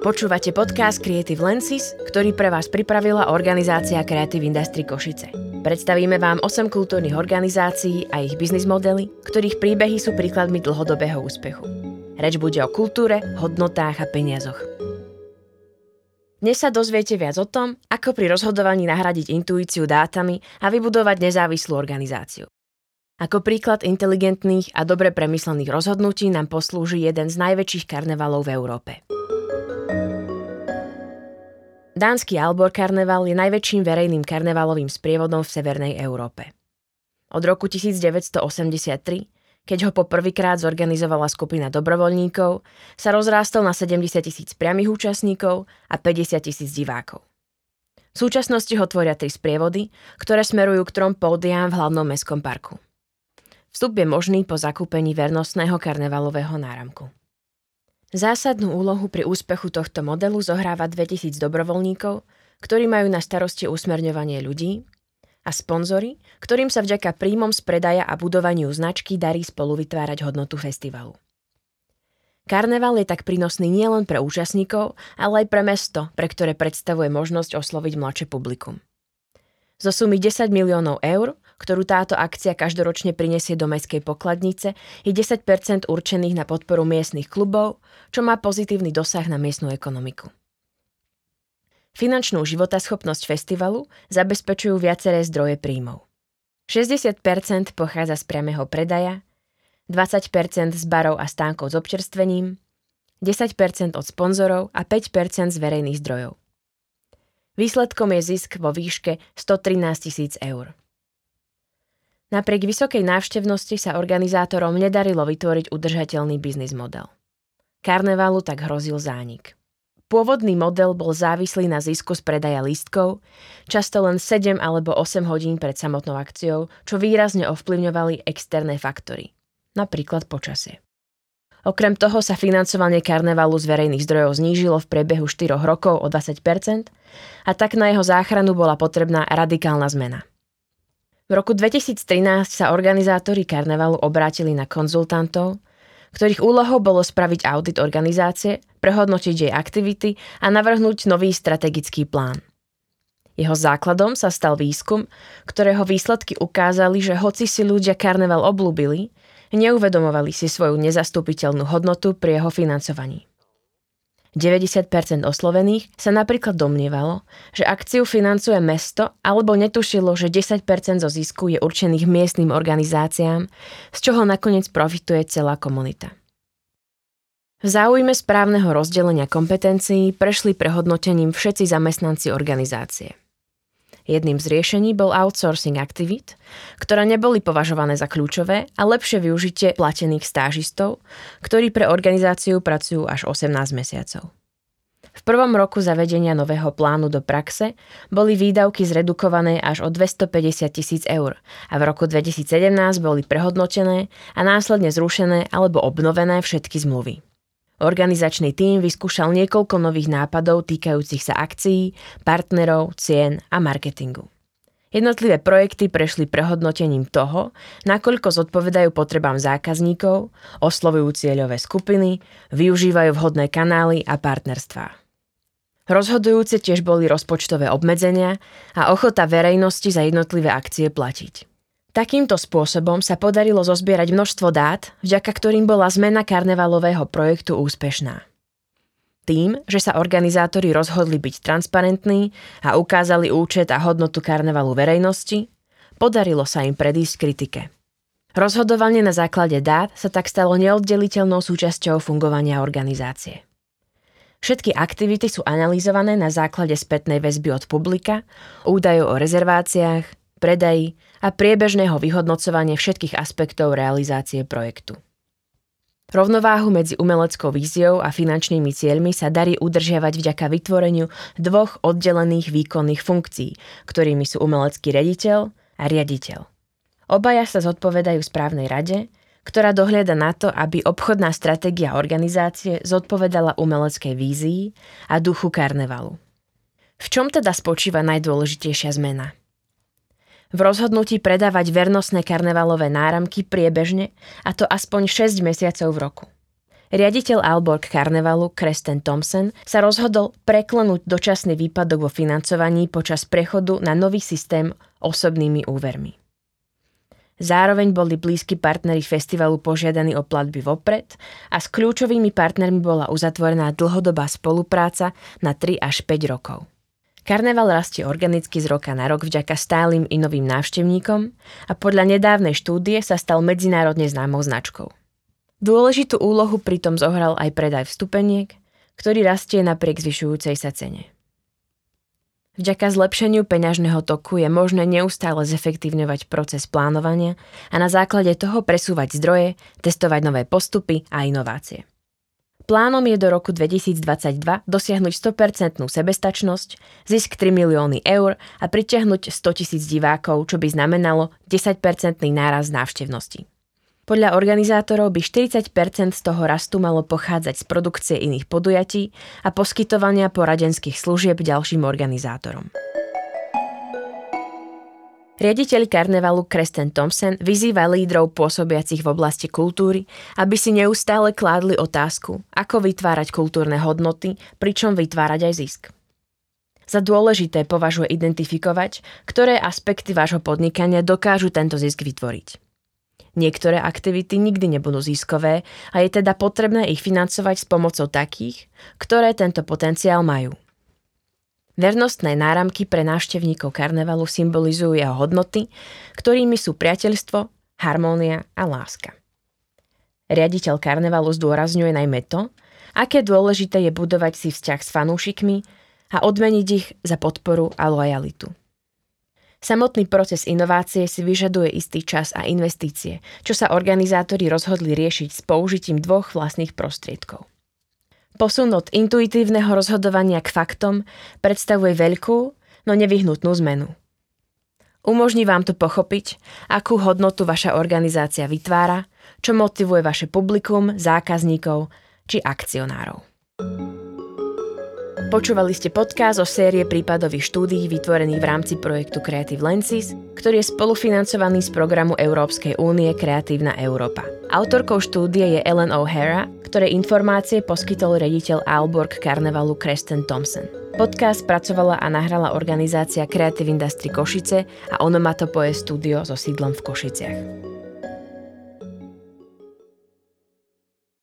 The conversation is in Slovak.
Počúvate podcast Creative Lenses, ktorý pre vás pripravila organizácia Creative Industry Košice. Predstavíme vám 8 kultúrnych organizácií a ich biznis modely, ktorých príbehy sú príkladmi dlhodobého úspechu. Reč bude o kultúre, hodnotách a peniazoch. Dnes sa dozviete viac o tom, ako pri rozhodovaní nahradiť intuíciu dátami a vybudovať nezávislú organizáciu. Ako príklad inteligentných a dobre premyslených rozhodnutí nám poslúži jeden z najväčších karnevalov v Európe. Dánsky Albor karneval je najväčším verejným karnevalovým sprievodom v Severnej Európe. Od roku 1983, keď ho po prvýkrát zorganizovala skupina dobrovoľníkov, sa rozrástol na 70 tisíc priamých účastníkov a 50 tisíc divákov. V súčasnosti ho tvoria tri sprievody, ktoré smerujú k trom pódiám v hlavnom mestskom parku. Vstup je možný po zakúpení vernostného karnevalového náramku. Zásadnú úlohu pri úspechu tohto modelu zohráva 2000 dobrovoľníkov, ktorí majú na starosti usmerňovanie ľudí a sponzory, ktorým sa vďaka príjmom z predaja a budovaniu značky darí spolu vytvárať hodnotu festivalu. Karneval je tak prínosný nielen pre účastníkov, ale aj pre mesto, pre ktoré predstavuje možnosť osloviť mladšie publikum. Zo sumy 10 miliónov eur ktorú táto akcia každoročne prinesie do mestskej pokladnice, je 10% určených na podporu miestnych klubov, čo má pozitívny dosah na miestnu ekonomiku. Finančnú životaschopnosť festivalu zabezpečujú viaceré zdroje príjmov. 60% pochádza z priamého predaja, 20% z barov a stánkov s občerstvením, 10% od sponzorov a 5% z verejných zdrojov. Výsledkom je zisk vo výške 113 tisíc eur. Napriek vysokej návštevnosti sa organizátorom nedarilo vytvoriť udržateľný biznis model. Karnevalu tak hrozil zánik. Pôvodný model bol závislý na zisku z predaja lístkov, často len 7 alebo 8 hodín pred samotnou akciou, čo výrazne ovplyvňovali externé faktory, napríklad počasie. Okrem toho sa financovanie karnevalu z verejných zdrojov znížilo v priebehu 4 rokov o 20% a tak na jeho záchranu bola potrebná radikálna zmena. V roku 2013 sa organizátori karnevalu obrátili na konzultantov, ktorých úlohou bolo spraviť audit organizácie, prehodnotiť jej aktivity a navrhnúť nový strategický plán. Jeho základom sa stal výskum, ktorého výsledky ukázali, že hoci si ľudia karneval oblúbili, neuvedomovali si svoju nezastupiteľnú hodnotu pri jeho financovaní. 90% oslovených sa napríklad domnievalo, že akciu financuje mesto alebo netušilo, že 10% zo zisku je určených miestnym organizáciám, z čoho nakoniec profituje celá komunita. V záujme správneho rozdelenia kompetencií prešli prehodnotením všetci zamestnanci organizácie. Jedným z riešení bol outsourcing aktivít, ktoré neboli považované za kľúčové a lepšie využitie platených stážistov, ktorí pre organizáciu pracujú až 18 mesiacov. V prvom roku zavedenia nového plánu do praxe boli výdavky zredukované až o 250 tisíc eur a v roku 2017 boli prehodnotené a následne zrušené alebo obnovené všetky zmluvy. Organizačný tím vyskúšal niekoľko nových nápadov týkajúcich sa akcií, partnerov, cien a marketingu. Jednotlivé projekty prešli prehodnotením toho, nakoľko zodpovedajú potrebám zákazníkov, oslovujú cieľové skupiny, využívajú vhodné kanály a partnerstvá. Rozhodujúce tiež boli rozpočtové obmedzenia a ochota verejnosti za jednotlivé akcie platiť. Takýmto spôsobom sa podarilo zozbierať množstvo dát, vďaka ktorým bola zmena karnevalového projektu úspešná. Tým, že sa organizátori rozhodli byť transparentní a ukázali účet a hodnotu karnevalu verejnosti, podarilo sa im predísť kritike. Rozhodovanie na základe dát sa tak stalo neoddeliteľnou súčasťou fungovania organizácie. Všetky aktivity sú analyzované na základe spätnej väzby od publika, údajov o rezerváciách, predaji a priebežného vyhodnocovania všetkých aspektov realizácie projektu. Rovnováhu medzi umeleckou víziou a finančnými cieľmi sa darí udržiavať vďaka vytvoreniu dvoch oddelených výkonných funkcií, ktorými sú umelecký rediteľ a riaditeľ. Obaja sa zodpovedajú správnej rade, ktorá dohliada na to, aby obchodná stratégia organizácie zodpovedala umeleckej vízii a duchu karnevalu. V čom teda spočíva najdôležitejšia zmena? V rozhodnutí predávať vernostné karnevalové náramky priebežne, a to aspoň 6 mesiacov v roku. Riaditeľ Alborg Karnevalu Kresten Thompson sa rozhodol preklenúť dočasný výpadok vo financovaní počas prechodu na nový systém osobnými úvermi. Zároveň boli blízki partneri festivalu požiadaní o platby vopred a s kľúčovými partnermi bola uzatvorená dlhodobá spolupráca na 3 až 5 rokov. Karneval rastie organicky z roka na rok vďaka stálym i novým návštevníkom a podľa nedávnej štúdie sa stal medzinárodne známou značkou. Dôležitú úlohu pritom zohral aj predaj vstupeniek, ktorý rastie napriek zvyšujúcej sa cene. Vďaka zlepšeniu peňažného toku je možné neustále zefektívňovať proces plánovania a na základe toho presúvať zdroje, testovať nové postupy a inovácie. Plánom je do roku 2022 dosiahnuť 100% sebestačnosť, zisk 3 milióny eur a pritiahnuť 100 tisíc divákov, čo by znamenalo 10% náraz návštevnosti. Podľa organizátorov by 40% z toho rastu malo pochádzať z produkcie iných podujatí a poskytovania poradenských služieb ďalším organizátorom. Riaditeľ karnevalu Kresten Thompson vyzýva lídrov pôsobiacich v oblasti kultúry, aby si neustále kládli otázku, ako vytvárať kultúrne hodnoty, pričom vytvárať aj zisk. Za dôležité považuje identifikovať, ktoré aspekty vášho podnikania dokážu tento zisk vytvoriť. Niektoré aktivity nikdy nebudú ziskové a je teda potrebné ich financovať s pomocou takých, ktoré tento potenciál majú. Vernostné náramky pre návštevníkov karnevalu symbolizujú jeho hodnoty, ktorými sú priateľstvo, harmónia a láska. Riaditeľ karnevalu zdôrazňuje najmä to, aké dôležité je budovať si vzťah s fanúšikmi a odmeniť ich za podporu a lojalitu. Samotný proces inovácie si vyžaduje istý čas a investície, čo sa organizátori rozhodli riešiť s použitím dvoch vlastných prostriedkov. Posun od intuitívneho rozhodovania k faktom predstavuje veľkú, no nevyhnutnú zmenu. Umožní vám to pochopiť, akú hodnotu vaša organizácia vytvára, čo motivuje vaše publikum, zákazníkov či akcionárov. Počúvali ste podcast o série prípadových štúdií vytvorených v rámci projektu Creative Lenses, ktorý je spolufinancovaný z programu Európskej únie Kreatívna Európa. Autorkou štúdie je Ellen O'Hara, ktoré informácie poskytol rediteľ Alborg Karnevalu Kresten Thompson. Podcast pracovala a nahrala organizácia Creative Industry Košice a Onomatopoe Studio so sídlom v Košiciach.